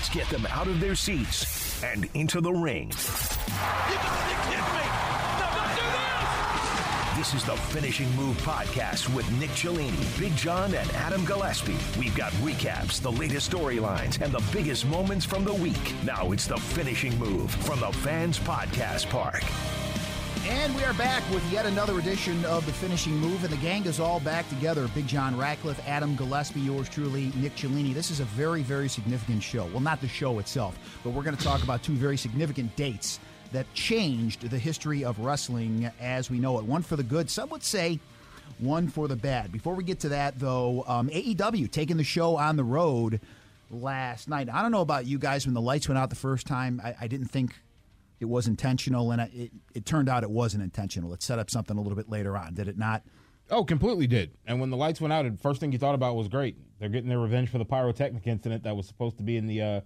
Let's get them out of their seats and into the ring. This is the Finishing Move podcast with Nick Cellini, Big John, and Adam Gillespie. We've got recaps, the latest storylines, and the biggest moments from the week. Now it's the Finishing Move from the Fans Podcast Park. And we are back with yet another edition of The Finishing Move, and the gang is all back together. Big John Ratcliffe, Adam Gillespie, yours truly, Nick Cellini. This is a very, very significant show. Well, not the show itself, but we're going to talk about two very significant dates that changed the history of wrestling as we know it. One for the good, some would say one for the bad. Before we get to that, though, um, AEW taking the show on the road last night. I don't know about you guys when the lights went out the first time. I, I didn't think it was intentional, and it, it turned out it wasn't intentional. It set up something a little bit later on, did it not? Oh, completely did. And when the lights went out, the first thing you thought about was great. They're getting their revenge for the pyrotechnic incident that was supposed to be in the uh,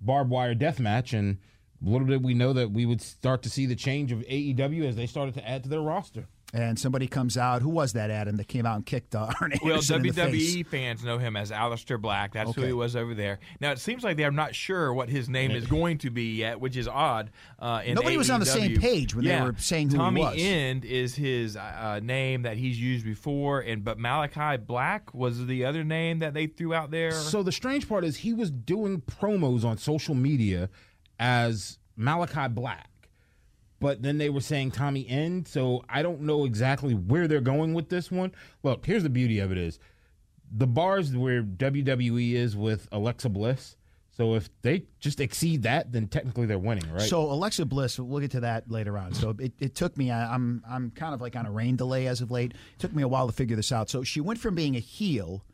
barbed wire death match, and – little did we know that we would start to see the change of AEW as they started to add to their roster. And somebody comes out. Who was that, Adam, that came out and kicked uh, Arn Well, WWE fans know him as Aleister Black. That's okay. who he was over there. Now, it seems like they're not sure what his name is going to be yet, which is odd. Uh, Nobody AEW. was on the same page when yeah. they were saying who Tommy he was. End is his uh, name that he's used before, and but Malachi Black was the other name that they threw out there. So the strange part is he was doing promos on social media as Malachi Black. But then they were saying Tommy End, so I don't know exactly where they're going with this one. Look, here's the beauty of it is the bars where WWE is with Alexa Bliss. So if they just exceed that, then technically they're winning, right? So Alexa Bliss, we'll get to that later on. So it, it took me, I, I'm I'm kind of like on a rain delay as of late. It took me a while to figure this out. So she went from being a heel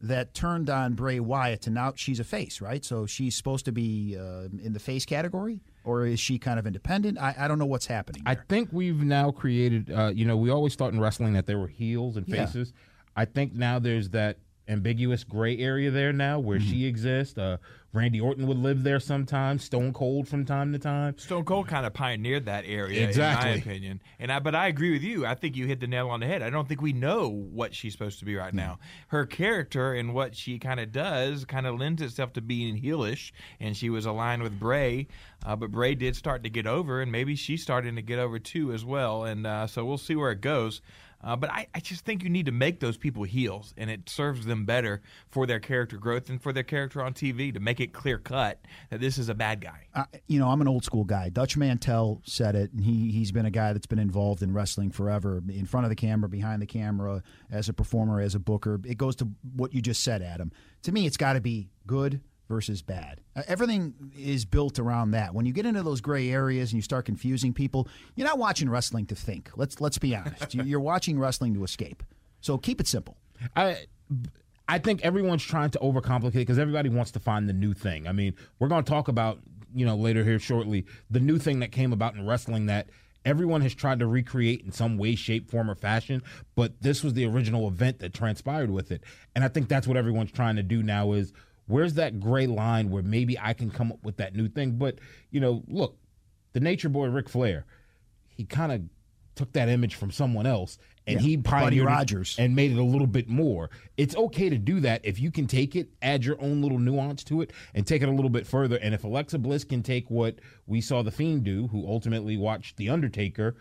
that turned on Bray Wyatt to now she's a face, right? So she's supposed to be uh, in the face category or is she kind of independent? I, I don't know what's happening. There. I think we've now created. Uh, you know, we always thought in wrestling that there were heels and faces. Yeah. I think now there's that ambiguous gray area there now where mm-hmm. she exists. Uh, Randy Orton would live there sometimes. Stone Cold from time to time. Stone Cold kind of pioneered that area, exactly. in my opinion. And I, but I agree with you. I think you hit the nail on the head. I don't think we know what she's supposed to be right now. Her character and what she kind of does kind of lends itself to being heelish, and she was aligned with Bray. Uh, but Bray did start to get over, and maybe she's starting to get over too as well. And uh, so we'll see where it goes. Uh, but I, I, just think you need to make those people heels, and it serves them better for their character growth and for their character on TV to make it clear cut that this is a bad guy. Uh, you know, I'm an old school guy. Dutch Mantell said it, and he he's been a guy that's been involved in wrestling forever, in front of the camera, behind the camera, as a performer, as a booker. It goes to what you just said, Adam. To me, it's got to be good, versus bad. Uh, everything is built around that. When you get into those gray areas and you start confusing people, you're not watching wrestling to think. Let's let's be honest. you're watching wrestling to escape. So keep it simple. I I think everyone's trying to overcomplicate because everybody wants to find the new thing. I mean, we're going to talk about you know later here shortly the new thing that came about in wrestling that everyone has tried to recreate in some way, shape, form, or fashion. But this was the original event that transpired with it, and I think that's what everyone's trying to do now is Where's that gray line where maybe I can come up with that new thing? But, you know, look, the nature boy Ric Flair, he kind of took that image from someone else and yeah, he pioneered Rogers. and made it a little bit more. It's okay to do that if you can take it, add your own little nuance to it, and take it a little bit further. And if Alexa Bliss can take what we saw the Fiend do, who ultimately watched The Undertaker,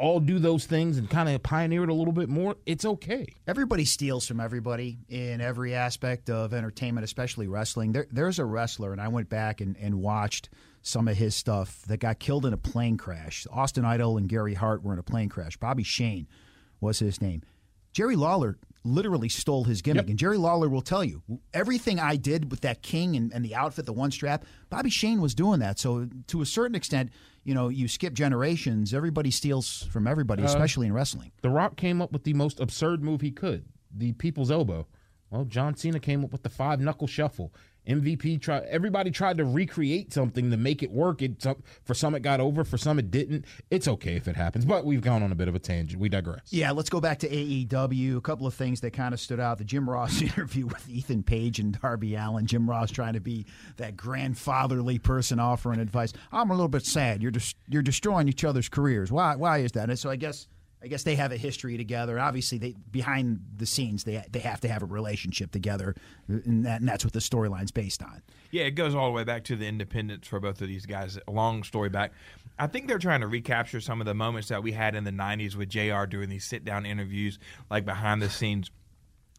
all do those things and kind of pioneer it a little bit more, it's okay. Everybody steals from everybody in every aspect of entertainment, especially wrestling. There, there's a wrestler, and I went back and, and watched some of his stuff that got killed in a plane crash. Austin Idol and Gary Hart were in a plane crash. Bobby Shane was his name. Jerry Lawler literally stole his gimmick. Yep. And Jerry Lawler will tell you everything I did with that king and, and, the outfit, the one strap, Bobby Shane was doing that. So to a certain extent, you know, you skip generations, everybody steals from everybody, uh, especially in wrestling. The Rock came up with the most absurd move he could, the people's elbow. Well, John Cena came up with the five knuckle shuffle. MVP tried. Everybody tried to recreate something to make it work. It for some it got over, for some it didn't. It's okay if it happens, but we've gone on a bit of a tangent. We digress. Yeah, let's go back to AEW. A couple of things that kind of stood out: the Jim Ross interview with Ethan Page and Darby Allin. Jim Ross trying to be that grandfatherly person offering advice. I'm a little bit sad. You're just you're destroying each other's careers. Why? Why is that? And so I guess I guess they have a history together. Obviously, they behind the scenes they they have to have a relationship together, and, that, and that's what the storyline's based on. Yeah, it goes all the way back to the independents for both of these guys. A long story back. I think they're trying to recapture some of the moments that we had in the '90s with Jr. doing these sit down interviews, like behind the scenes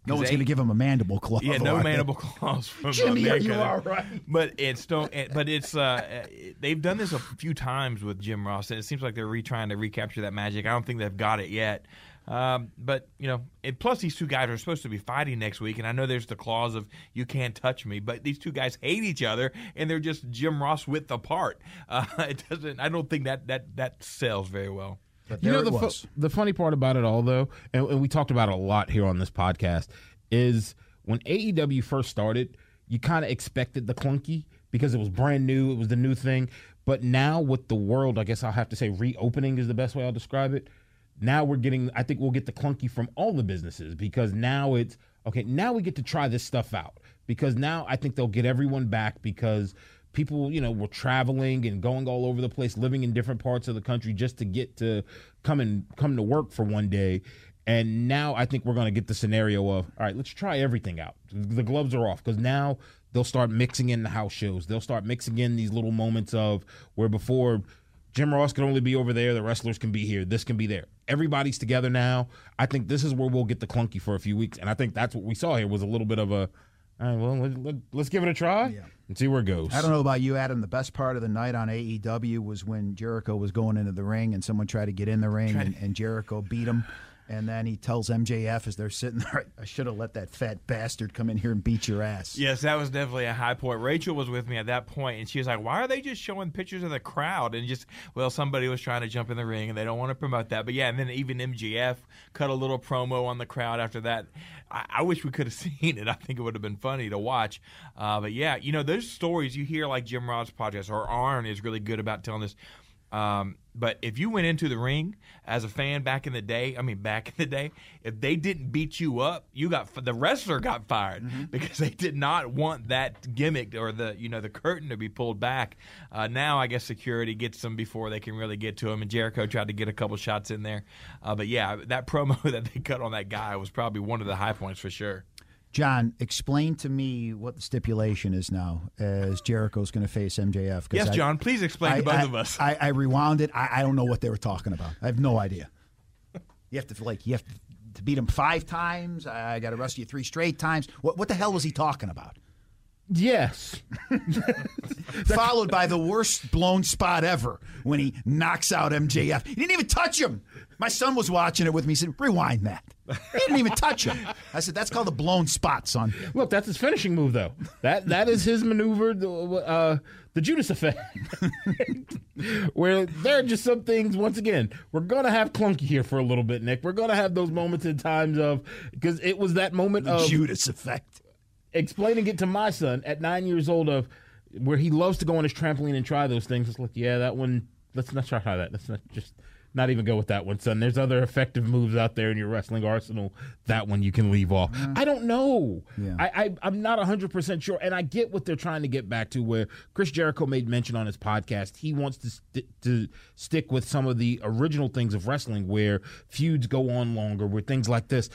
no one's going to give him a mandible claw. Yeah, no mandible claws from Jimmy. Are you all right? But it's don't. But it's uh, they've done this a few times with Jim Ross, and it seems like they're re trying to recapture that magic. I don't think they've got it yet. Um, but you know, it, plus these two guys are supposed to be fighting next week, and I know there's the clause of "you can't touch me," but these two guys hate each other, and they're just Jim Ross width apart. Uh, it doesn't. I don't think that that that sells very well. But you know the fu- the funny part about it all, though, and, and we talked about it a lot here on this podcast is when AEW first started, you kind of expected the clunky because it was brand new, it was the new thing. But now with the world, I guess I'll have to say reopening is the best way I'll describe it. Now we're getting, I think we'll get the clunky from all the businesses because now it's okay. Now we get to try this stuff out because now I think they'll get everyone back because people, you know, were traveling and going all over the place, living in different parts of the country just to get to come and come to work for one day. And now I think we're going to get the scenario of, all right, let's try everything out. The gloves are off because now they'll start mixing in the house shows. They'll start mixing in these little moments of where before Jim Ross could only be over there, the wrestlers can be here, this can be there. Everybody's together now. I think this is where we'll get the clunky for a few weeks. And I think that's what we saw here was a little bit of a, all right, well, let, us let, give it a try yeah. and see where it goes. I don't know about you, Adam. The best part of the night on AEW was when Jericho was going into the ring and someone tried to get in the ring and, and Jericho beat him. And then he tells MJF as they're sitting there, I should have let that fat bastard come in here and beat your ass. Yes, that was definitely a high point. Rachel was with me at that point, and she was like, Why are they just showing pictures of the crowd? And just, well, somebody was trying to jump in the ring, and they don't want to promote that. But yeah, and then even MJF cut a little promo on the crowd after that. I, I wish we could have seen it. I think it would have been funny to watch. Uh, but yeah, you know, those stories you hear like Jim Ross podcast, or Arn is really good about telling this. Um, but if you went into the ring as a fan back in the day, I mean back in the day, if they didn't beat you up, you got the wrestler got fired mm-hmm. because they did not want that gimmick or the you know the curtain to be pulled back. Uh, now I guess security gets them before they can really get to them. And Jericho tried to get a couple shots in there, uh, but yeah, that promo that they cut on that guy was probably one of the high points for sure. John, explain to me what the stipulation is now as Jericho's going to face MJF. Yes, I, John, please explain I, to both I, of us. I, I rewound it. I, don't know what they were talking about. I have no idea. You have to like you have to beat him five times. I got to wrestle you three straight times. What what the hell was he talking about? Yes. Followed by the worst blown spot ever when he knocks out MJF. He didn't even touch him. My son was watching it with me. He said, Rewind that. He didn't even touch him. I said, That's called a blown spot, son. Look, that's his finishing move, though. That That is his maneuver, the, uh, the Judas effect. Where there are just some things, once again, we're going to have clunky here for a little bit, Nick. We're going to have those moments in times of, because it was that moment the of. Judas effect explaining it to my son at nine years old of where he loves to go on his trampoline and try those things. It's like, yeah, that one. Let's not try that. Let's not just not even go with that one, son. There's other effective moves out there in your wrestling arsenal. That one you can leave off. Mm-hmm. I don't know. Yeah. I, I am not 100 percent sure, and I get what they're trying to get back to. Where Chris Jericho made mention on his podcast, he wants to st- to stick with some of the original things of wrestling, where feuds go on longer, where things like this.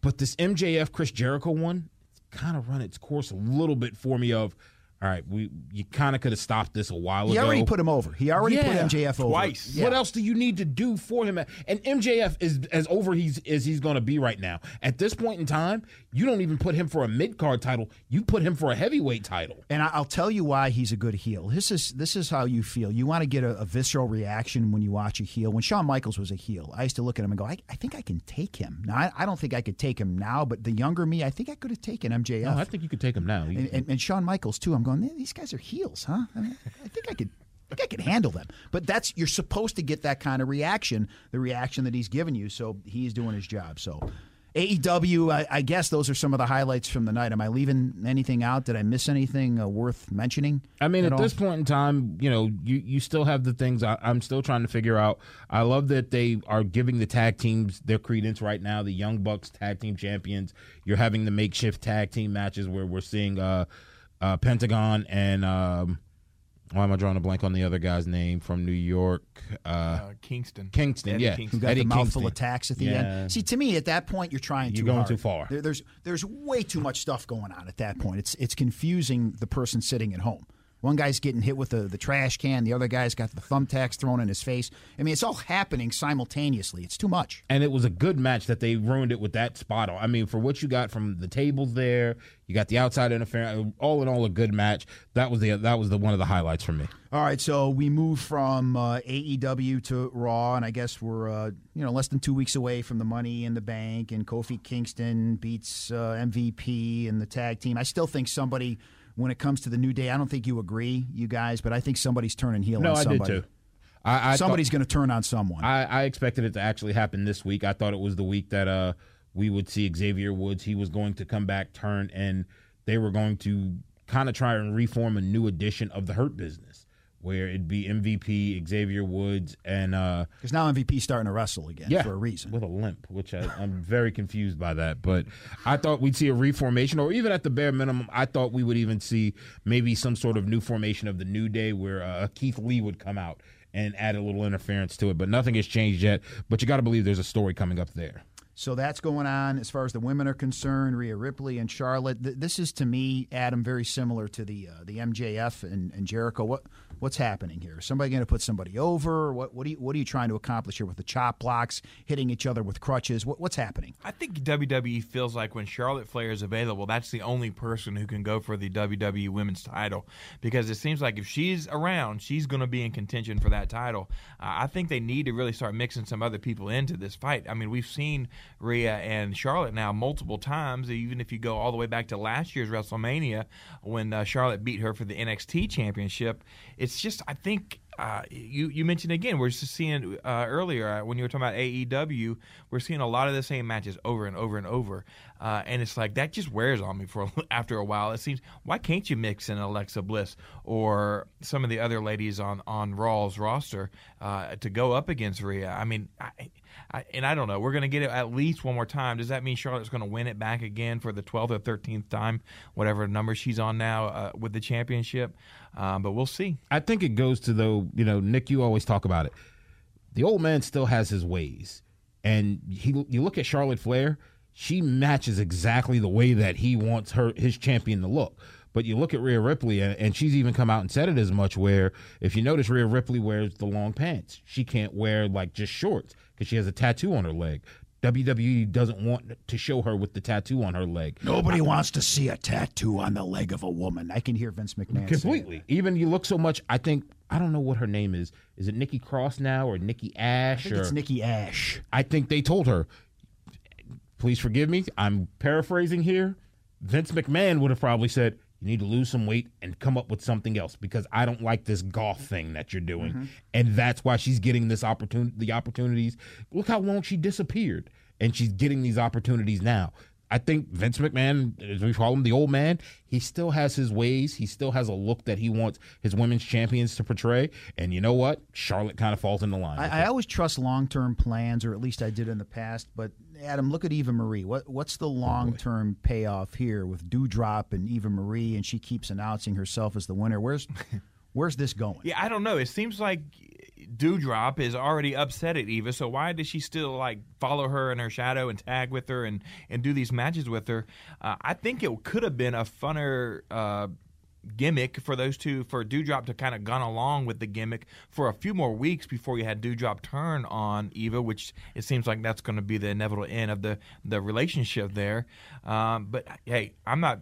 But this MJF Chris Jericho one, kind of run its course a little bit for me of all right, we you kind of could have stopped this a while he ago. He already put him over. He already yeah, put MJF over twice. Yeah. What else do you need to do for him? And MJF is as over he's as he's going to be right now. At this point in time, you don't even put him for a mid card title. You put him for a heavyweight title. And I'll tell you why he's a good heel. This is this is how you feel. You want to get a, a visceral reaction when you watch a heel. When Shawn Michaels was a heel, I used to look at him and go, I, I think I can take him. Now I, I, don't think I could take him now, but the younger me, I think I could have taken MJF. No, I think you could take him now. And, and, and Shawn Michaels too. I'm going. These guys are heels, huh? I, mean, I think I could. I think I could handle them. But that's you're supposed to get that kind of reaction, the reaction that he's given you. So he's doing his job. So AEW, I, I, guess those are some of the highlights from the night. Am I leaving anything out? Did I miss anything uh, worth mentioning? I mean, at, at this point in time, you know, you, you still have the things I, am still trying to figure out. I love that they are giving the tag teams their credence right now. The Young Bucks tag team champions. You're having the makeshift tag team matches where we're seeing uh, uh, Pentagon and. Um, why am I drawing a blank on the other guy's name from New York? Uh, uh, Kingston. Kingston, Eddie yeah. Kingston. Who got Eddie the mouthful Kingston. of tacks at the Yeah. end? See, to me, at that point, you're trying You're too going hard. too far. There- there's there's way too much stuff going on at that point. It's it's confusing the person sitting at home. One guy's getting hit with the, the trash can. The other guy's got the thumbtacks thrown in his face. I mean, it's all happening simultaneously. It's too much. and it was a good match that they ruined it with that spot on. I mean, for what you got from the tables there, you got the outside interference. All in all, a good match. That was the that was the one of the highlights for me. All right, so we move from uh, AEW to Raw, and I guess we're uh, you know less than two weeks away from the Money in the Bank, and Kofi Kingston beats uh, MVP and the tag team. I still think somebody, when it comes to the New Day, I don't think you agree, you guys, but I think somebody's turning heel No, on I did too. I, I Somebody's going to turn on someone. I, I expected it to actually happen this week. I thought it was the week that uh we would see Xavier Woods. He was going to come back, turn, and they were going to kind of try and reform a new edition of the Hurt Business, where it'd be MVP, Xavier Woods, and uh Because now MVP's starting to wrestle again yeah, for a reason. with a limp, which I, I'm very confused by that. But I thought we'd see a reformation, or even at the bare minimum, I thought we would even see maybe some sort of new formation of the New Day, where uh, Keith Lee would come out and add a little interference to it. But nothing has changed yet. But you got to believe there's a story coming up there. So that's going on as far as the women are concerned. Rhea Ripley and Charlotte. Th- this is to me, Adam, very similar to the uh, the MJF and, and Jericho. What what's happening here? Is somebody going to put somebody over? What what are you what are you trying to accomplish here with the chop blocks, hitting each other with crutches? What, what's happening? I think WWE feels like when Charlotte Flair is available, that's the only person who can go for the WWE Women's title because it seems like if she's around, she's going to be in contention for that title. Uh, I think they need to really start mixing some other people into this fight. I mean, we've seen Rhea and Charlotte now multiple times, even if you go all the way back to last year's WrestleMania when uh, Charlotte beat her for the NXT Championship. It's just, I think uh, you you mentioned again we're just seeing uh, earlier uh, when you were talking about AEW we're seeing a lot of the same matches over and over and over. Uh, and it's like that just wears on me for after a while. It seems why can't you mix in Alexa Bliss or some of the other ladies on on Raw's roster uh, to go up against Rhea? I mean I, I, and I don't know we're going to get it at least one more time does that mean Charlotte's going to win it back again for the 12th or 13th time whatever number she's on now uh, with the championship um, but we'll see I think it goes to though, you know, Nick, you always talk about it. The old man still has his ways, and he. You look at Charlotte Flair; she matches exactly the way that he wants her his champion to look. But you look at Rhea Ripley, and, and she's even come out and said it as much. Where if you notice, Rhea Ripley wears the long pants. She can't wear like just shorts because she has a tattoo on her leg. WWE doesn't want to show her with the tattoo on her leg. Nobody wants to see a tattoo on the leg of a woman. I can hear Vince McMahon Completely. Even you look so much. I think I don't know what her name is. Is it Nikki Cross now or Nikki Ash? I think or it's Nikki Ash. I think they told her. Please forgive me. I'm paraphrasing here. Vince McMahon would have probably said, "You need to lose some weight and come up with something else because I don't like this golf thing that you're doing." Mm-hmm. And that's why she's getting this opportunity. The opportunities. Look how long she disappeared, and she's getting these opportunities now. I think Vince McMahon, as we call him, the old man, he still has his ways. He still has a look that he wants his women's champions to portray. And you know what? Charlotte kind of falls in the line. I, I always trust long term plans, or at least I did in the past. But Adam, look at Eva Marie. What what's the long term payoff here with Doudrop and Eva Marie, and she keeps announcing herself as the winner? Where's where's this going? Yeah, I don't know. It seems like Doudrop is already upset at Eva, so why does she still like follow her in her shadow and tag with her and and do these matches with her? Uh, I think it could have been a funner. Uh, gimmick for those two for Doudrop to kind of gone along with the gimmick for a few more weeks before you had Doudrop turn on Eva, which it seems like that's going to be the inevitable end of the the relationship there. Um, but hey, I'm not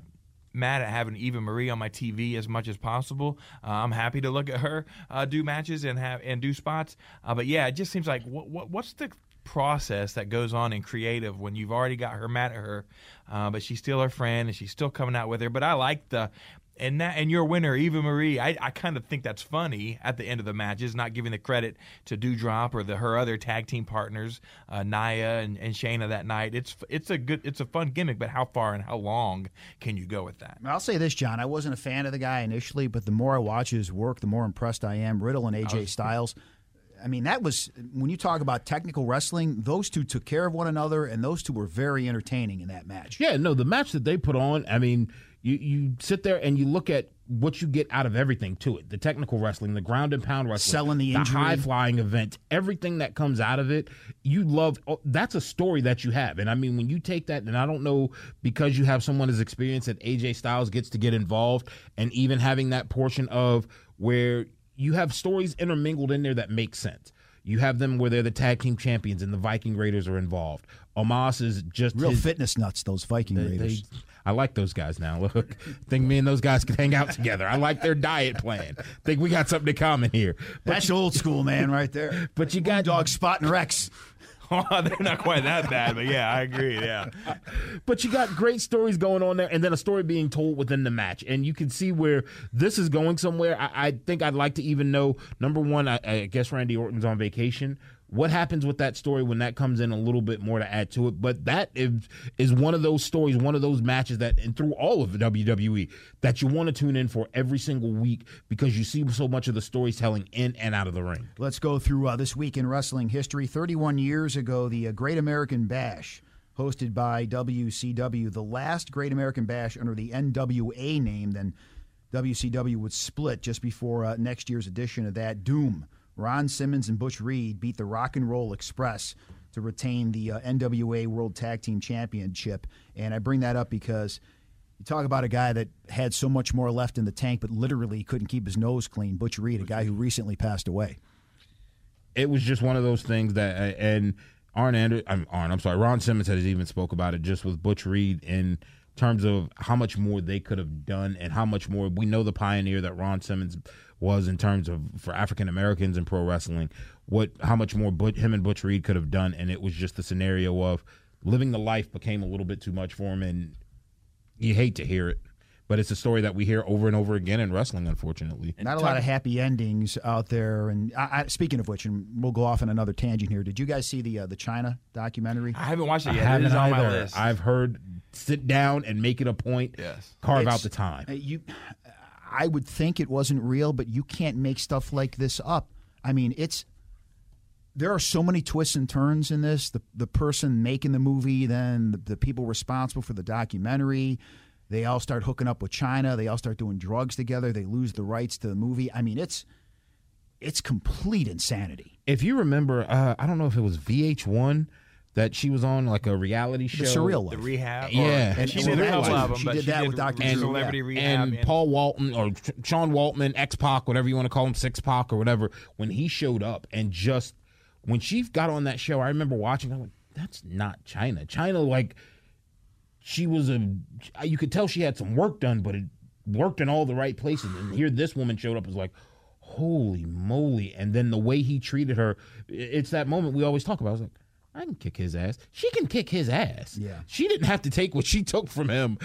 mad at having Eva Marie on my TV as much as possible. Uh, I'm happy to look at her uh, do matches and have and do spots. Uh, but yeah, it just seems like what, what what's the process that goes on in creative when you've already got her mad at her, uh, but she's still her friend and she's still coming out with her. But I like the and that and your winner Eva Marie, I, I kind of think that's funny at the end of the match is not giving the credit to Doudrop or the her other tag team partners, uh, Nia and, and Shayna that night. It's it's a good it's a fun gimmick, but how far and how long can you go with that? I'll say this, John. I wasn't a fan of the guy initially, but the more I watch his work, the more impressed I am. Riddle and AJ was, Styles. I mean, that was when you talk about technical wrestling, those two took care of one another, and those two were very entertaining in that match. Yeah, no, the match that they put on, I mean, you, you sit there and you look at what you get out of everything to it the technical wrestling, the ground and pound wrestling, selling the, the high flying event, everything that comes out of it. You love oh, that's a story that you have. And I mean, when you take that, and I don't know because you have someone as experienced that AJ Styles gets to get involved, and even having that portion of where you have stories intermingled in there that make sense. You have them where they're the tag team champions and the Viking Raiders are involved. Omos is just real his, fitness nuts. Those Viking they, Raiders. They, I like those guys now. Look, think me and those guys could hang out together. I like their diet plan. Think we got something in common here. But That's you, old school, man, right there. But you got dog Spot and Rex. Oh, they're not quite that bad, but yeah, I agree. Yeah. but you got great stories going on there, and then a story being told within the match. And you can see where this is going somewhere. I, I think I'd like to even know number one, I, I guess Randy Orton's on vacation what happens with that story when that comes in a little bit more to add to it? But that is is one of those stories one of those matches that and through all of the WWE that you want to tune in for every single week because you see so much of the storytelling in and out of the ring. Let's go through uh, this week in wrestling history. 31 years ago the uh, Great American Bash hosted by WCW the last Great American Bash under the NWA name then WCW would split just before uh, next year's edition of that Doom Ron Simmons and Butch Reed beat the Rock and Roll Express to retain the uh, NWA World Tag Team Championship. And I bring that up because you talk about a guy that had so much more left in the tank, but literally couldn't keep his nose clean. Butch Reed, a guy who recently passed away. It was just one of those things that, uh, and Arn Ander, I'm Arn, I'm sorry, Ron Simmons has even spoke about it just with Butch Reed in terms of how much more they could have done and how much more we know the pioneer that Ron Simmons was in terms of for African Americans in pro wrestling, what how much more him and Butch Reed could have done, and it was just the scenario of living the life became a little bit too much for him, and you hate to hear it. But it's a story that we hear over and over again in wrestling, unfortunately. Not a lot of happy endings out there. And I, I, speaking of which, and we'll go off on another tangent here. Did you guys see the uh, the China documentary? I haven't watched it yet. I haven't it is on my list. I've heard sit down and make it a point. Yes, carve it's, out the time. Uh, you, I would think it wasn't real, but you can't make stuff like this up. I mean, it's there are so many twists and turns in this. The the person making the movie, then the, the people responsible for the documentary, they all start hooking up with China. They all start doing drugs together. They lose the rights to the movie. I mean, it's it's complete insanity. If you remember, uh, I don't know if it was VH1 that she was on like a reality show. The Surreal Life. The Rehab. Yeah. and she did a couple of. She did that with Dr. And, Celebrity yeah. Rehab. And, and Paul Walton or Sean Waltman, X Pac, whatever you want to call him, Six Pac or whatever, when he showed up and just when she got on that show, I remember watching. I went, "That's not China. China, like she was a. You could tell she had some work done, but it worked in all the right places. And here, this woman showed up was like." Holy moly! And then the way he treated her, it's that moment we always talk about. I was like, I can kick his ass. She can kick his ass. Yeah. She didn't have to take what she took from him,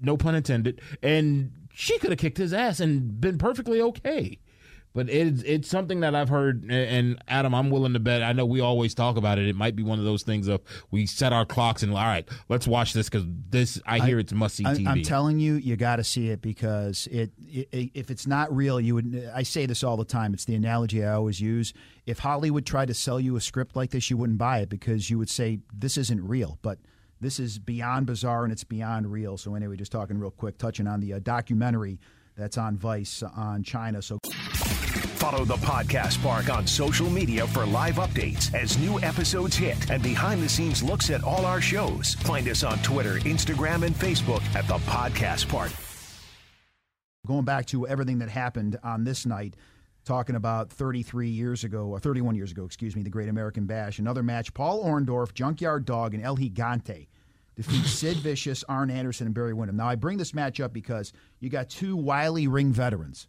no pun intended, and she could have kicked his ass and been perfectly okay. But it's it's something that I've heard, and Adam, I'm willing to bet. I know we always talk about it. It might be one of those things of we set our clocks and all right, let's watch this because this I hear I, it's must see TV. I'm telling you, you got to see it because it, it, if it's not real, you would. I say this all the time. It's the analogy I always use. If Hollywood tried to sell you a script like this, you wouldn't buy it because you would say this isn't real. But this is beyond bizarre and it's beyond real. So anyway, just talking real quick, touching on the uh, documentary that's on Vice on China. So. Follow the Podcast Park on social media for live updates as new episodes hit and behind the scenes looks at all our shows. Find us on Twitter, Instagram, and Facebook at the Podcast Park. Going back to everything that happened on this night, talking about 33 years ago, or 31 years ago, excuse me, the Great American Bash. Another match, Paul Orndorff, Junkyard Dog, and El Gigante defeat Sid Vicious, Arn Anderson, and Barry Windham. Now, I bring this match up because you got two wily ring veterans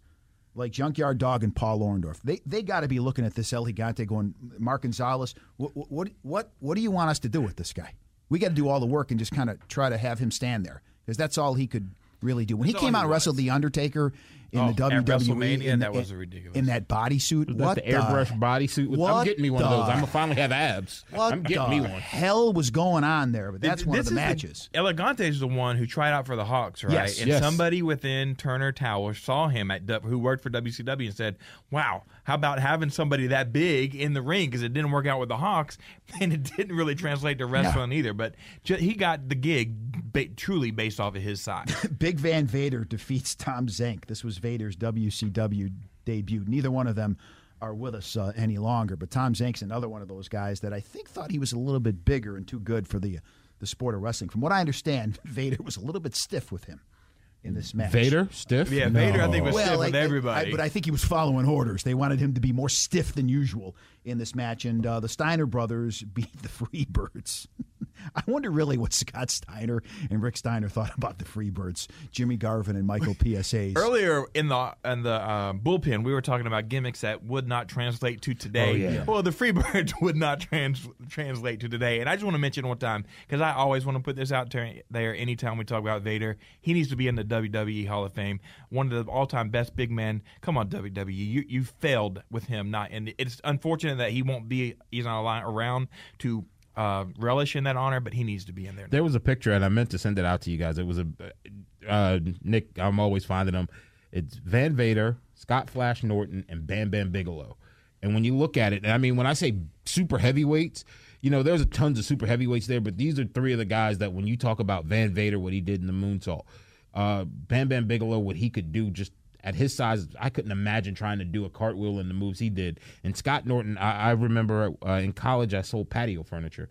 like Junkyard Dog and Paul Orndorff. They they got to be looking at this El Gigante going, Mark Gonzalez, what, what what what do you want us to do with this guy? We got to do all the work and just kind of try to have him stand there because that's all he could really do. When he came all out he and wrestled the Undertaker in Oh, the at WWE, WrestleMania, in, that the- was ridiculous. in that bodysuit, That what the airbrush bodysuit. with- I'm getting me one of those. I'm gonna finally have abs. What I'm getting the me one. hell was going on there? But that's one of the is matches. El Gigante is the one who tried out for the Hawks, right? Yes. and Yes. somebody within Turner Tower saw him at who worked for WCW and said, "Wow, how about having somebody that big in the ring?" Because it didn't work out with the Hawks, and it didn't really translate to wrestling either. But ju- he got the gig ba- truly based off of his size. Big Van Vader defeats Tom Zenk. This was Vader's WCW debut. Neither one of them are with us uh, any longer, but Tom Zenk's another one of those guys that I think thought he was a little bit bigger and too good for the the sport of wrestling. From what I understand, Vader was a little bit stiff with him in this match. Vader stiff. Yeah, Vader, I think, was stiff I- with everybody. I- but I think he was following orders. They wanted him to be more stiff than usual in this match, and uh, the Steiner brothers beat the Freebirds. I wonder really what Scott Steiner and Rick Steiner thought about the Freebirds, Jimmy Garvin and Michael P.S. Hayes. Earlier in the in the uh, bullpen, we were talking about gimmicks that would not translate to today. Oh, yeah. Well, the Freebirds would not trans- translate to today. And I just want to mention one time because I always want to put this out there. Anytime we talk about Vader, he needs to be in the WWE Hall of Fame. One of the all-time best big men. Come on, WWE, you you failed with him. Not and it's unfortunate that he won't be. He's not around to. Uh, relish in that honor, but he needs to be in there. There was a picture, and I meant to send it out to you guys. It was a uh, Nick. I'm always finding them. It's Van Vader, Scott Flash Norton, and Bam Bam Bigelow. And when you look at it, and I mean, when I say super heavyweights, you know, there's a tons of super heavyweights there, but these are three of the guys that when you talk about Van Vader, what he did in the moonsault, uh, Bam Bam Bigelow, what he could do just at his size, I couldn't imagine trying to do a cartwheel in the moves he did. And Scott Norton, I, I remember uh, in college, I sold patio furniture.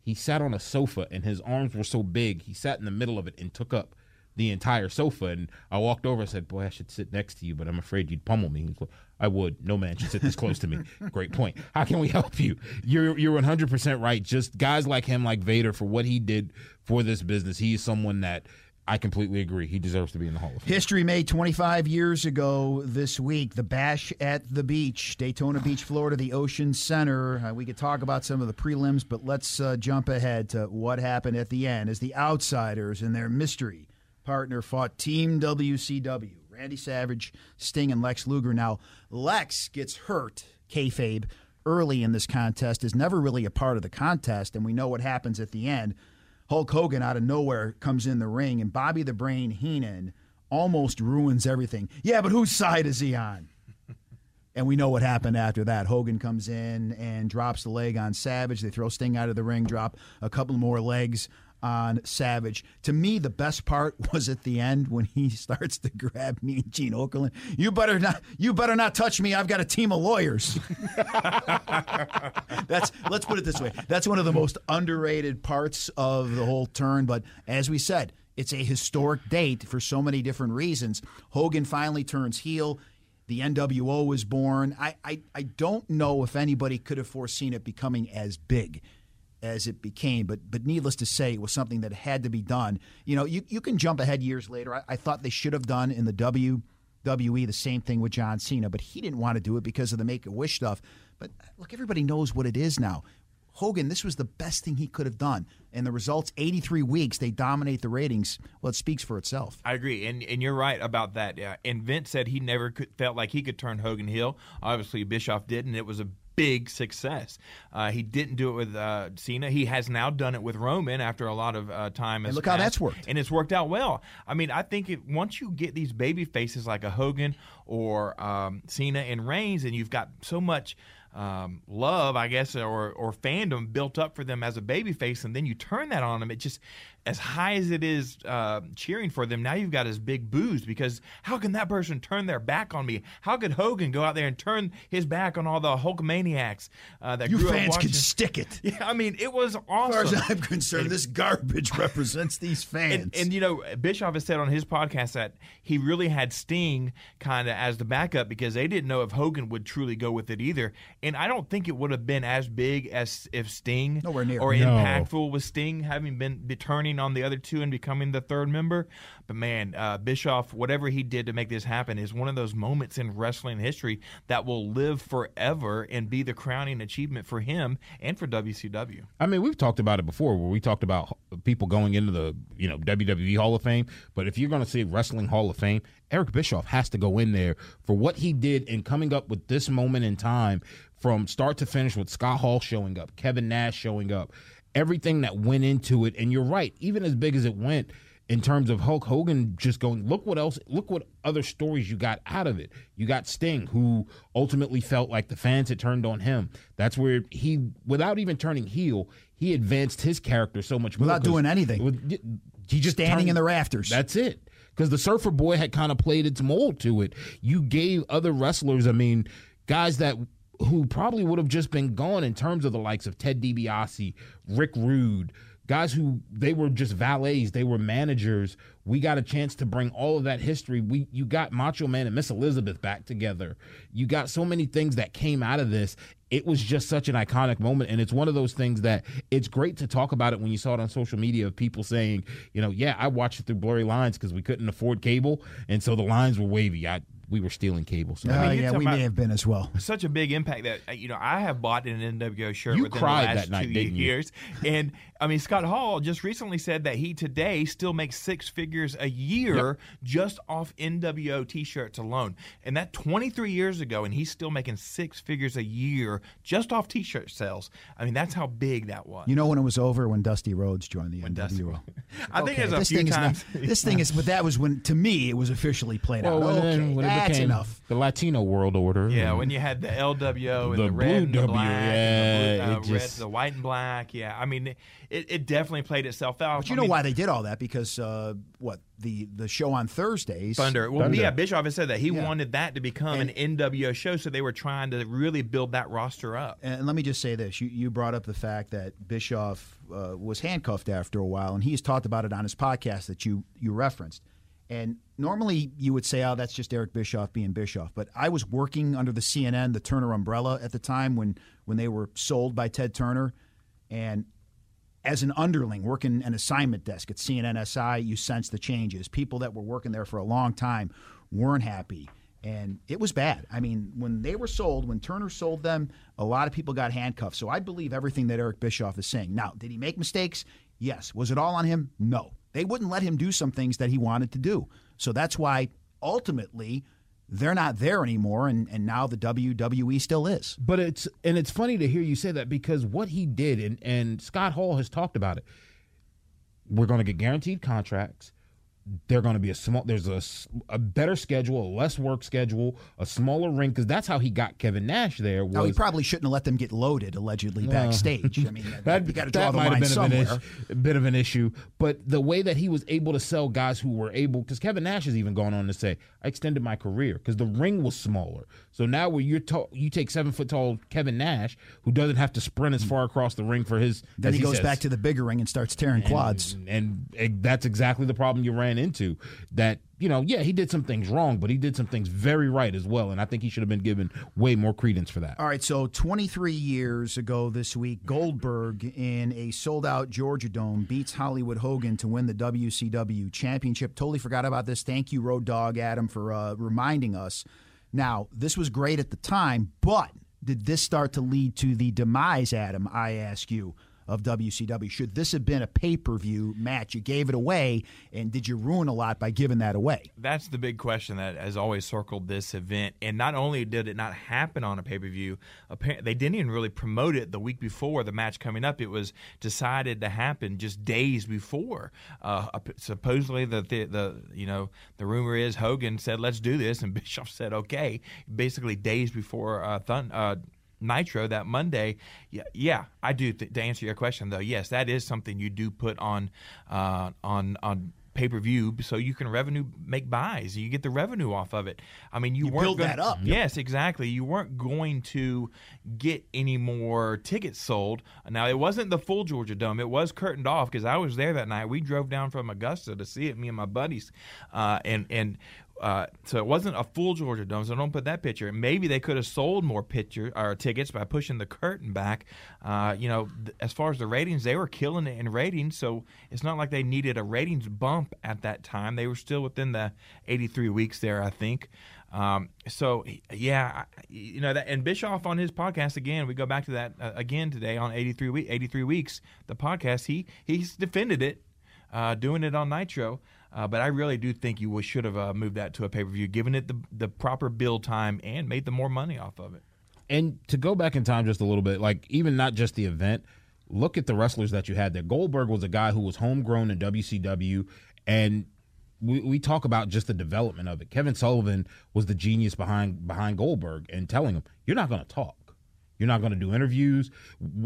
He sat on a sofa and his arms were so big, he sat in the middle of it and took up the entire sofa. And I walked over and said, Boy, I should sit next to you, but I'm afraid you'd pummel me. He's like, I would. No man should sit this close to me. Great point. How can we help you? You're you're 100% right. Just guys like him, like Vader, for what he did for this business, he is someone that I completely agree. He deserves to be in the Hall of Fame. History made 25 years ago this week. The Bash at the Beach, Daytona Beach, Florida, the Ocean Center. Uh, we could talk about some of the prelims, but let's uh, jump ahead to what happened at the end as the Outsiders and their mystery partner fought Team WCW. Randy Savage, Sting, and Lex Luger. Now, Lex gets hurt, kayfabe, early in this contest, is never really a part of the contest, and we know what happens at the end. Hulk Hogan out of nowhere comes in the ring, and Bobby the Brain Heenan almost ruins everything. Yeah, but whose side is he on? And we know what happened after that. Hogan comes in and drops the leg on Savage. They throw Sting out of the ring, drop a couple more legs on Savage. To me, the best part was at the end when he starts to grab me and Gene Okerlund. You better not. You better not touch me. I've got a team of lawyers. That's let's put it this way. That's one of the most underrated parts of the whole turn. But as we said, it's a historic date for so many different reasons. Hogan finally turns heel. The NWO was born. I, I, I don't know if anybody could have foreseen it becoming as big as it became, but but needless to say, it was something that had to be done. You know, you, you can jump ahead years later. I, I thought they should have done in the WWE the same thing with John Cena, but he didn't want to do it because of the Make a Wish stuff. But uh, look, everybody knows what it is now. Hogan, this was the best thing he could have done. And the results 83 weeks, they dominate the ratings. Well, it speaks for itself. I agree, and and you're right about that. And Vince said he never could, felt like he could turn Hogan heel. Obviously, Bischoff did, and it was a big success. Uh, he didn't do it with uh, Cena. He has now done it with Roman after a lot of uh, time. Has look how that's worked. and it's worked out well. I mean, I think it, once you get these baby faces like a Hogan or um, Cena and Reigns, and you've got so much. Um, love, I guess, or or fandom built up for them as a babyface, and then you turn that on them. It just as high as it is uh, cheering for them, now you've got this big boost because how can that person turn their back on me? How could Hogan go out there and turn his back on all the Hulkamaniacs uh, that You grew up fans watching? can stick it. Yeah, I mean, it was awesome. As far awesome. as I'm concerned, this garbage represents these fans. And, and you know, Bischoff has said on his podcast that he really had Sting kind of as the backup because they didn't know if Hogan would truly go with it either. And I don't think it would have been as big as if Sting Nowhere near. or No. impactful with Sting having been be turning turning on the other two and becoming the third member. But man, uh, Bischoff, whatever he did to make this happen, is one of those moments in wrestling history that will live forever and be the crowning achievement for him and for WCW. I mean, we've talked about it before, where we talked about people going into the you know WWE Hall of Fame. But if you're going to say Wrestling Hall of Fame, Eric Bischoff has to go in there for what he did in coming up with this moment in time from start to finish with Scott Hall showing up, Kevin Nash showing up, everything that went into it. And you're right, even as big as it went in terms of Hulk Hogan just going, look what else, look what other stories you got out of it. You got Sting, who ultimately felt like the fans had turned on him. That's where he, without even turning heel, he advanced his character so much without doing anything. With, he just standing turned, in the rafters. That's it. Because the Surfer Boy had kind of played its mold to it. You gave other wrestlers, I mean, guys that who probably would have just been gone in terms of the likes of Ted DiBiase, Rick Rude, guys who they were just valets, they were managers. We got a chance to bring all of that history. We you got Macho Man and Miss Elizabeth back together. You got so many things that came out of this. It was just such an iconic moment and it's one of those things that it's great to talk about it when you saw it on social media of people saying, you know, yeah, I watched it through blurry lines because we couldn't afford cable and so the lines were wavy. I we were stealing cable. So. Uh, I mean, yeah, we may have been as well. such a big impact that uh, you know I have bought an NWO shirt You within cried the last that night, two didn't you? years, and I mean Scott Hall just recently said that he today still makes six figures a year just off NWO T-shirts alone, and that 23 years ago, and he's still making six figures a year just off T-shirt sales. I mean that's how big that was. You know when it was over when Dusty Rhodes joined the Dusty- NWO. I think Okay, there's a this few thing times. Is not, this thing is, but that was when to me it was officially played Well, out. when, Okay, when it that's became enough. the Latino world order. Yeah, when you had the LWO and The the, red and blue the W, black, and yeah, the, blue, it uh, red, the white and black. Yeah, I mean, it, it definitely played itself out. But you I know mean, why they did all that? Because uh, what the the show on Thursdays Thunder. Well, Thunder. yeah, Bischoff has said that he Yeah. wanted that to become an NWO show, so they were trying to really build that roster up. And let me just say this: you, you brought up the fact that Bischoff uh, was handcuffed after a while, and he's talked about it on his podcast that you you referenced. And normally you would say, "Oh, that's just Eric Bischoff being Bischoff," but I was working under the CNN, the Turner umbrella at the time when when they were sold by Ted Turner, and as an underling working an assignment desk at CNNSI, you sense the changes. People that were working there for a long time weren't happy. And it was bad. I mean, when they were sold, when Turner sold them, a lot of people got handcuffed. So I believe everything that Eric Bischoff is saying. Now, did he make mistakes? Yes. Was it all on him? No. They wouldn't let him do some things that he wanted to do. So that's why ultimately they're not there anymore. And, and now the WWE still is. But it's and it's funny to hear you say that because what he did and and Scott Hall has talked about it. We're going to get guaranteed contracts. They're going to be a small. There's a, a better schedule, a less work schedule, a smaller ring because that's how he got Kevin Nash there. Oh, was, Now, he probably shouldn't have let them get loaded allegedly backstage. I mean, that, you got to draw that the might line have been somewhere. A bit of an issue. But the way that he was able to sell guys who were able, because Kevin Nash has even gone on to say, I extended my career because the ring was smaller. So now where you're tall, you take seven foot tall Kevin Nash, who doesn't have to sprint as mm. far across the ring for his. Then as he goes says, back to the bigger ring and starts tearing quads. and, and and that's exactly the problem you ran into. That you know, yeah, he did some things wrong, but he did some things very right as well, and I think he should have been given way more credence for that. All right, so 23 years ago this week, Goldberg in a sold out Georgia Dome beats Hollywood Hogan to win the WCW championship. Totally forgot about this. Thank you, Road Dog Adam, for uh, reminding us. Now, this was great at the time, but did this start to lead to the demise, Adam? I ask you. Of WCW. Should this have been a pay per view match? You gave it away, and did you ruin a lot by giving that away? That's the big question that has always circled this event. And not only did it not happen on a pay per view, they didn't even really promote it the week before the match coming up. It was decided to happen just days before. Uh, supposedly, the, the the you know the rumor is Hogan said, "Let's do this," and Bischoff said, "Okay." Basically, days before uh, uh, Nitro that Monday. Yeah, yeah, I do. Th- to answer your question, though, yes, that is something you do put on uh, on on pay per view, so you can revenue make buys. You get the revenue off of it. I mean, you, You weren't build gonna, that up. Yes, exactly. You weren't going to get any more tickets sold. Now, it wasn't the full Georgia Dome. It was curtained off because I was there that night. We drove down from Augusta to see it, me and my buddies, uh, and and uh, so it wasn't a full Georgia Dome. So don't put that picture. Maybe they could have sold more picture or tickets by pushing the curtain back. Uh, you know, th- as far as the ratings, they were killing it in ratings. So it's not like they needed a ratings bump at that time. They were still within the 83 weeks there, I think. Um, so yeah, you know that, and Bischoff on his podcast again. We go back to that uh, again today on 83 week, 83 weeks. The podcast he he's defended it, uh, doing it on Nitro. Uh, but I really do think you should have uh, moved that to a pay per view, given it the the proper build time and made the more money off of it. And to go back in time just a little bit, like even not just the event, look at the wrestlers that you had there. Goldberg was a guy who was homegrown in WCW, and we, we talk about just the development of it. Kevin Sullivan was the genius behind behind Goldberg and telling him, "You're not going to talk." You're not going to do interviews.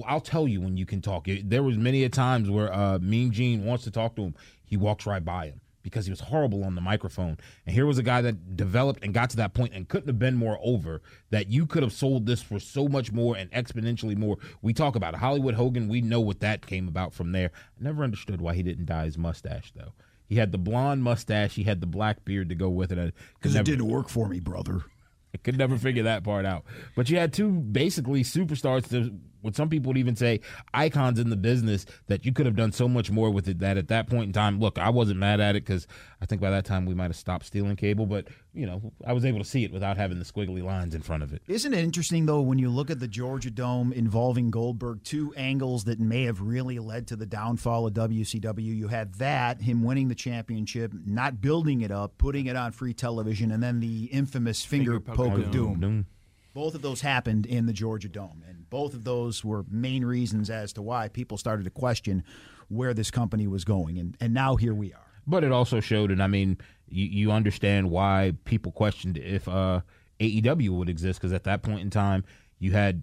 I'll tell you when you can talk. There was many a times where uh, Mean Gene wants to talk to him. He walks right by him because he was horrible on the microphone. And here was a guy that developed and got to that point and couldn't have been more over that you could have sold this for so much more and exponentially more. We talk about it. Hollywood Hogan, we know what that came about from there. I never understood why he didn't dye his mustache though. He had the blonde mustache, he had the black beard to go with it. Because it didn't work for me, brother. I could never figure that part out. But you had two basically superstars to what some people would even say icons in the business that you could have done so much more with it that at that point in time look i wasn't mad at it because i think by that time we might have stopped stealing cable but you know i was able to see it without having the squiggly lines in front of it. Isn't it interesting though when you look at the georgia dome involving goldberg two angles that may have really led to the downfall of wcw you had that him winning the championship not building it up putting it on free television and then the infamous finger, finger poke, of doom. doom. Both of those happened in the Georgia Dome, and both of those were main reasons as to why people started to question where this company was going. And, and now here we are. But it also showed, and I mean, you, you understand why people questioned if uh, AEW would exist, because at that point in time, you had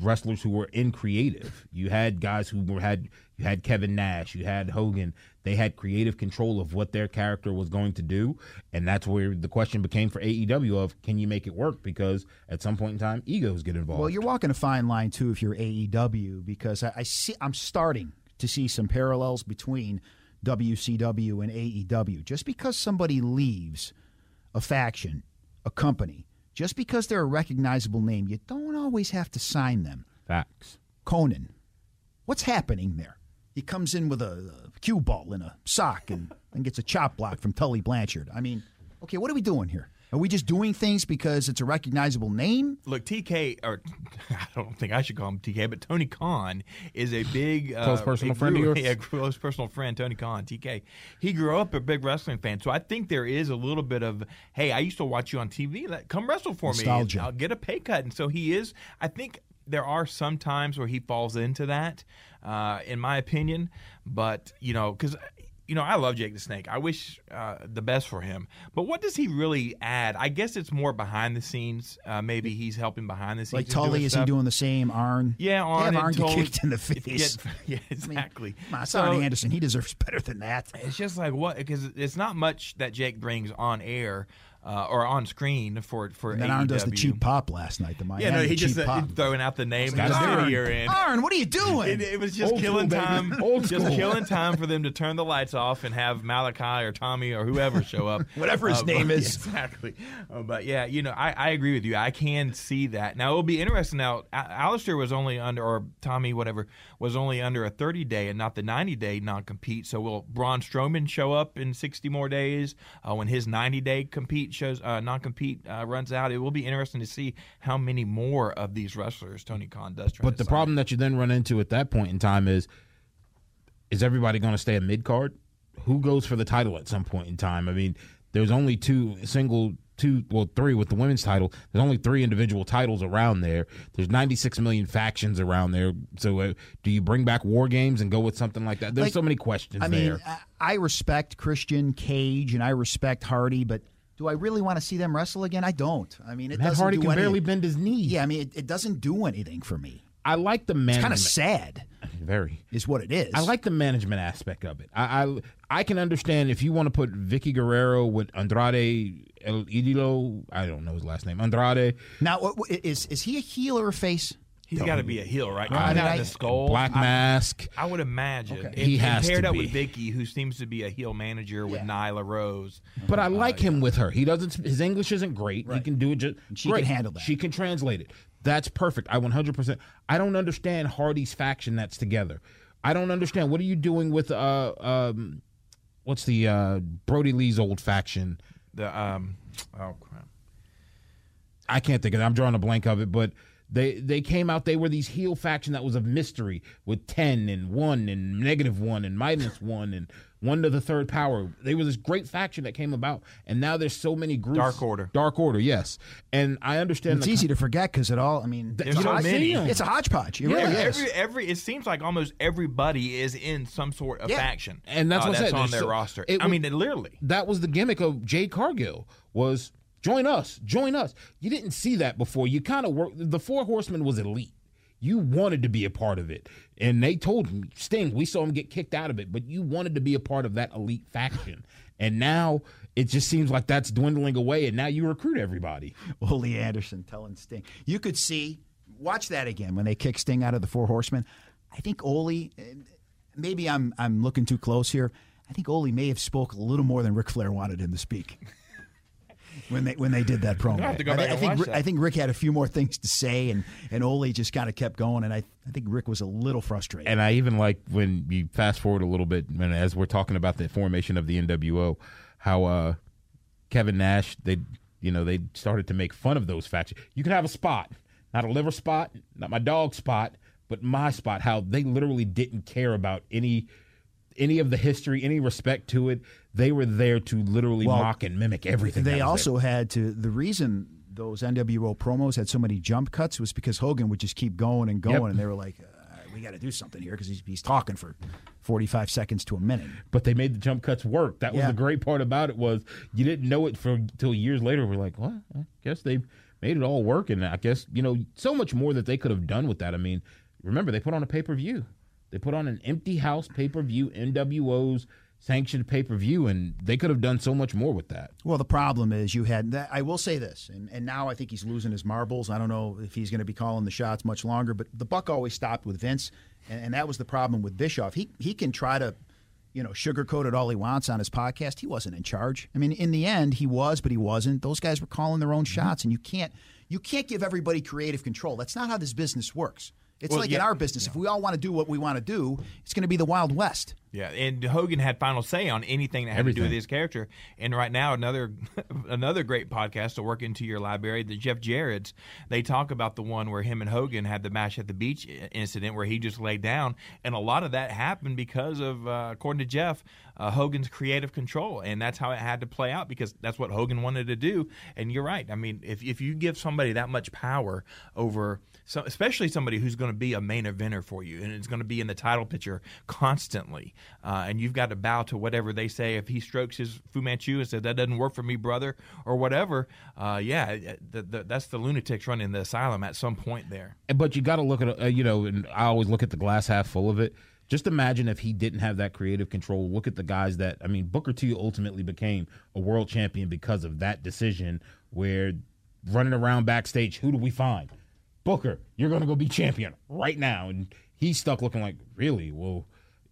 wrestlers who were in creative. You had guys who were had you had Kevin Nash, you had Hogan. They had creative control of what their character was going to do, and that's where the question became for AEW of can you make it work? Because at some point in time, egos get involved. Well, you're walking a fine line too if you're AEW because I, I see I'm starting to see some parallels between WCW and AEW. Just because somebody leaves a faction, a company just because they're a recognizable name, you don't always have to sign them. Facts. Conan, what's happening there? He comes in with a, a cue ball in a sock and, and gets a chop block from Tully Blanchard. I mean, okay, what are we doing here? Are we just doing things because it's a recognizable name? Look, TK, or I don't think I should call him TK, but Tony Khan is a big uh, close personal friend of yours. Yeah, close personal friend, Tony Khan, TK. He grew up a big wrestling fan, so I think there is a little bit of, hey, I used to watch you on TV. Let, come wrestle for Nostalgia. me. I'll get a pay cut, and so he is. I think there are some times where he falls into that, uh, in my opinion. But you know, because you know, I love Jake the Snake. I wish uh, the best for him. But what does he really add? I guess it's more behind the scenes. Uh, maybe he's helping behind the scenes. Like Tully, is he doing the same? Arn? Yeah, Arn. Have Arn get kicked in the face. Get, yeah, exactly. I mean, so, Anderson. He deserves better than that. It's just like what? Because it's not much that Jake brings on air uh, or on screen for for. And then Arn does the cheap pop last night. The Miami yeah, no, he just uh, throwing out the name and Arn, you're in. Arn, what are you doing? It, it was just Old killing school, time. Old just school. killing time for them to turn the lights off and have Malakai or Tommy or whoever show up. Whatever his Uh, name but- is. exactly. Uh, but yeah, you know, I, I agree with you. I can see that. Now it'll be interesting. Now, A- Aleister was only under, or Tommy, whatever, was only under a 30 day and not the 90 day non compete. So will Braun Strowman show up in 60 more days uh, when his 90 day compete shows uh, non compete uh, runs out? It will be interesting to see how many more of these wrestlers Tony Khan does. Try But to the sign. problem that you then run into at that point in time is is everybody going to stay a mid card? Who goes for the title at some point in time? I mean, there's only two single two well three with the women's title. There's only three individual titles around there. There's 96 million factions around there. So uh, do you bring back war games and go with something like that? There's Like, so many questions I mean, there. I- I respect Christian Cage and I respect Hardy, but do I really want to see them wrestle again? I don't. I mean, it Matt doesn't Hardy do can anything. barely bend his knee. Yeah, I mean, it, it doesn't do anything for me. I like the It's management. kind of sad, Very. is what it is. I like the management aspect of it. I, I I can understand if you want to put Vickie Guerrero with Andrade El Idolo. I don't know his last name. Andrade. now. Is is he a heel or a face? He's got to be a heel, right? I Coming mean, out I- of the skull. Black I- Mask. I would imagine. Okay. And- He and has paired to up be. with Vickie, who seems to be a heel manager with Yeah. Nyla Rose. But I like him with her. He doesn't. His English isn't great. He can do it just. She great. can handle that. She can translate it. That's perfect. I 100. percent I don't understand Hardy's faction that's together. I don't understand. What are you doing with uh um, what's the uh Brodie Lee's old faction? The um, oh crap. I can't think of it. I'm drawing a blank of it, but they they came out. They were these heel faction that was of mystery with ten and one and negative one and minus one and one to the third power. They were this great faction that came about, and now there's so many groups. Dark Order. Dark Order, yes. And I understand. It's the easy to forget because it all. I mean, There's it's so a- many. It's a hodgepodge. It Yeah, really every, is. every every it seems like almost everybody is in some sort of Yeah. faction, And that's uh, what I said. on There's their so- roster. it I was- mean, literally. that was the gimmick of Jay Cargill was join us, join us. You didn't see that before. You kind of work. The Four Horsemen was elite. You wanted to be a part of it, and they told me, Sting. We saw him get kicked out of it, but you wanted to be a part of that elite faction. And now it just seems like that's dwindling away, and now you recruit everybody. Ole Anderson telling Sting. You could see, watch that again when they kick Sting out of the Four Horsemen. I think Ole, eh, maybe I'm I'm looking too close here. I think Ole may have spoke a little more than Ric Flair wanted him to speak. When they when they did that promo, I'll have to go back I and think Ric- I think Ric had a few more things to say, and and Ole just kind of kept going, and I I think Ric was a little frustrated. And I even like when you fast forward a little bit, when as we're talking about the formation of the NWO, how uh, Kevin Nash they you know they started to make fun of those factions. You can have a spot, not a liver spot, not my dog spot, but my spot. How they literally didn't care about any any of the history, any respect to it. They were there to literally Well, mock and mimic everything. They also had to. The reason those NWO promos had so many jump cuts was because Hogan would just keep going and going, Yep. and they were like, uh, "We got to do something here" because he's, he's talking for forty-five seconds to a minute. but they made the jump cuts work. That was the great part about it was you didn't know it for until years later. We're like, well, I guess they made it all work, and I guess you know so much more that they could have done with that. I mean, remember they put on a pay per view. They put on an empty house pay per view, NWO's sanctioned pay per view, and they could have done so much more with that. Well, the problem is you had. That, I will say this, and, and now I think he's losing his marbles. I don't know if he's going to be calling the shots much longer, but the buck always stopped with Vince, and, and that was the problem with Bischoff. He he can try to, you know, sugarcoat it all he wants on his podcast. He wasn't in charge. I mean, in the end, he was, but he wasn't. Those guys were calling their own mm-hmm. shots, and you can't you can't give everybody creative control. That's not how this business works. It's Well, like in our business. If we all want to do what we want to do, it's going to be the Wild West. Yeah, and Hogan had final say on anything that had to do with his character. And right now, another another great podcast to work into your library, the Jeff Jarrett's. They talk about the one where him and Hogan had the match at the beach incident where he just laid down, and a lot of that happened because of, uh, according to Jeff, uh, Hogan's creative control, and that's how it had to play out because that's what Hogan wanted to do. And you're right. I mean, if if you give somebody that much power over, so, especially somebody who's going to be a main eventer for you and it's going to be in the title picture constantly, uh, and you've got to bow to whatever they say. If he strokes his Fu Manchu and says that doesn't work for me, brother, or whatever, uh, yeah, the, the, that's the lunatics running the asylum at some point there. But you got to look at uh, you know, and I always look at the glass half full of it. Just imagine if he didn't have that creative control. Look at the guys that I mean, Booker T ultimately became a world champion because of that decision. Where running around backstage, who do we find? Booker, you're going to go be champion right now, and he's stuck looking like, really? Well,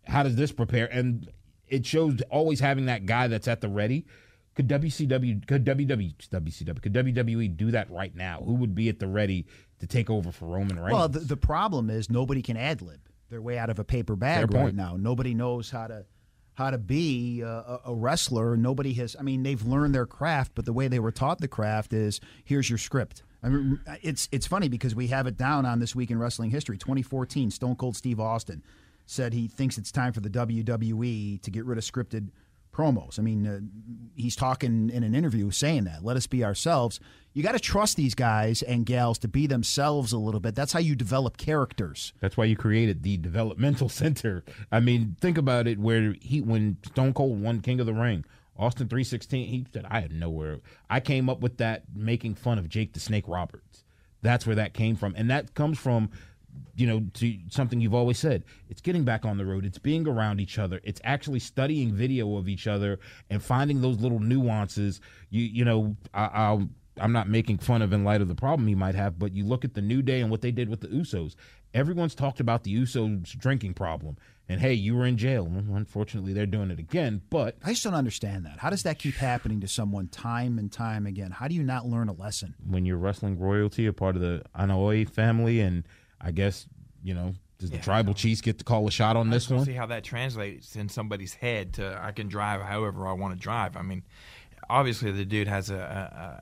how does this prepare? And it shows always having that guy that's at the ready. Could WCW, could WW, WCW, could WWE do that right now? Who would be at the ready to take over for Roman Reigns? Well, the, the problem is nobody can ad lib their way out of a paper bag right now. Nobody knows how to how to be a, a a wrestler. Nobody has. I mean, they've learned their craft, but the way they were taught the craft is here's your script. I mean, it's it's funny because we have it down on this week in wrestling history. 2014, Stone Cold Steve Austin said he thinks it's time for the WWE to get rid of scripted promos. I mean, uh, he's talking in an interview saying that. Let us be ourselves. You got to trust these guys and gals to be themselves a little bit. That's how you develop characters. That's why you created the developmental center. I mean, think about it. Where he, when Stone Cold won King of the Ring, Austin three sixteen, he said, "I had nowhere. I came up with that making fun of Jake the Snake Roberts. That's where that came from, and that comes from." You know, to something you've always said. It's getting back on the road. It's being around each other. It's actually studying video of each other and finding those little nuances. You, you know, I, I'll I'm not making fun of in light of the problem he might have, but you look at the New Day and what they did with the Usos. Everyone's talked about the Usos drinking problem. And hey, you were in jail. Unfortunately, they're doing it again. But I just don't understand that. How does that keep happening to someone time and time again? How do you not learn a lesson? when you're wrestling royalty, a part of the Anoa'i family, and I guess you know, does the tribal chiefs get to call a shot on this one? see how that translates in somebody's head to I can drive however I want to drive. I mean, obviously the dude has a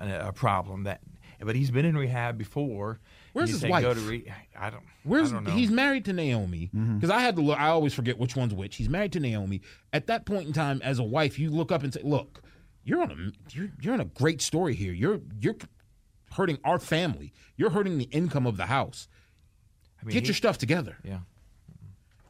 a, a- a problem that, but he's been in rehab before. Where's You his say wife? Go to re- I don't. Where's I don't know. he's married to Naomi? Mm-hmm. Because I had to look. I always forget which one's which. He's married to Naomi. At that point in time, as a wife, you look up and say, "Look, you're on a you're you're in a great story here. You're you're hurting our family. You're hurting the income of the house. I mean, Get he- your stuff together." Yeah.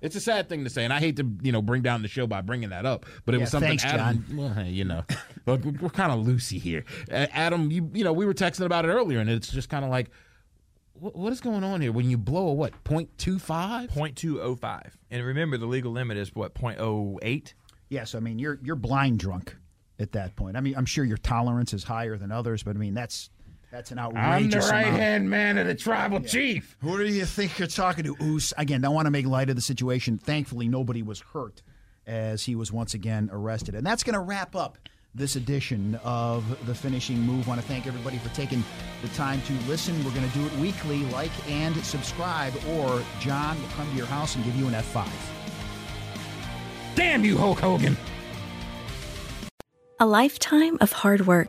It's a sad thing to say, and I hate to you know bring down the show by bringing that up, but it Yeah, was something thanks, Adam. Well, you know, look, we're, we're kind of loosey here. Uh, Adam, you you know we were texting about it earlier, and it's just kind of like, what, what is going on here? When you blow a what point two five? 0.205. And remember, the legal limit is what 0.08. Yes, I mean you're you're blind drunk at that point. I mean, I'm sure your tolerance is higher than others, but I mean that's that's an outrageous. I'm the outrageous right amount. hand man of the tribal chief. Who do you think you're talking to, Oos? Again, don't want to make light of the situation. Thankfully, nobody was hurt as he was once again arrested. And that's going to wrap up this edition of The Finishing Move. want to thank everybody for taking the time to listen. We're going to do it weekly. Like and subscribe, or John will come to your house and give you an F5. Damn you, Hulk Hogan. A lifetime of hard work,